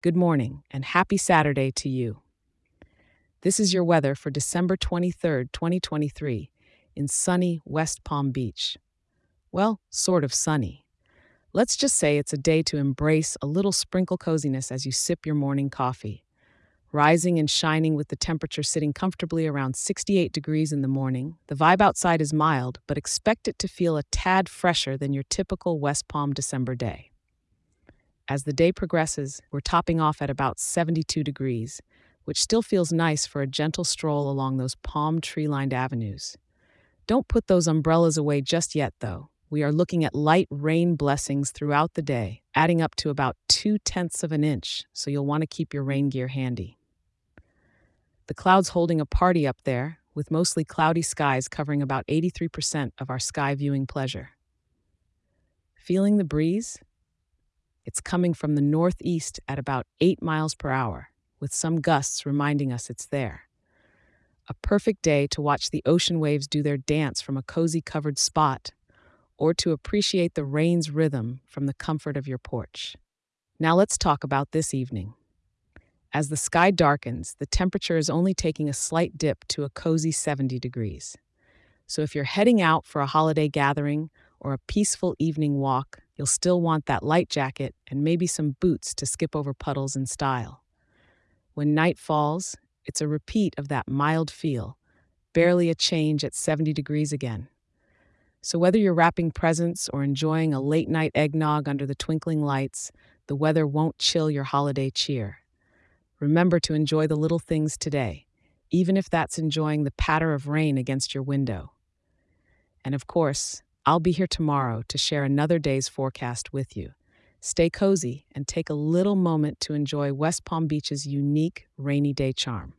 good morning, and happy Saturday to you. This is your weather for December 23rd, 2023, in sunny West Palm Beach. Well, sort of sunny. Let's just say it's a day to embrace a little sprinkle coziness as you sip your morning coffee. Rising and shining with the temperature sitting comfortably around 68 degrees in the morning, the vibe outside is mild, but expect it to feel a tad fresher than your typical West Palm December day. As the day progresses, we're topping off at about 72 degrees, which still feels nice for a gentle stroll along those palm tree lined avenues. Don't put those umbrellas away just yet, though. We are looking at light rain blessings throughout the day, adding up to about two tenths of an inch, so you'll want to keep your rain gear handy. The clouds holding a party up there, with mostly cloudy skies covering about 83% of our sky viewing pleasure. Feeling the breeze? It's coming from the northeast at about 8 miles per hour, with some gusts reminding us it's there. A perfect day to watch the ocean waves do their dance from a cozy covered spot, or to appreciate the rain's rhythm from the comfort of your porch. Now let's talk about this evening. As the sky darkens, the temperature is only taking a slight dip to a cozy 70 degrees. So if you're heading out for a holiday gathering or a peaceful evening walk, you'll still want that light jacket and maybe some boots to skip over puddles in style. When night falls, it's a repeat of that mild feel, barely a change at 70 degrees again. So whether you're wrapping presents or enjoying a late night eggnog under the twinkling lights, the weather won't chill your holiday cheer. Remember to enjoy the little things today, even if that's enjoying the patter of rain against your window. And of course, I'll be here tomorrow to share another day's forecast with you. Stay cozy and take a little moment to enjoy West Palm Beach's unique rainy day charm.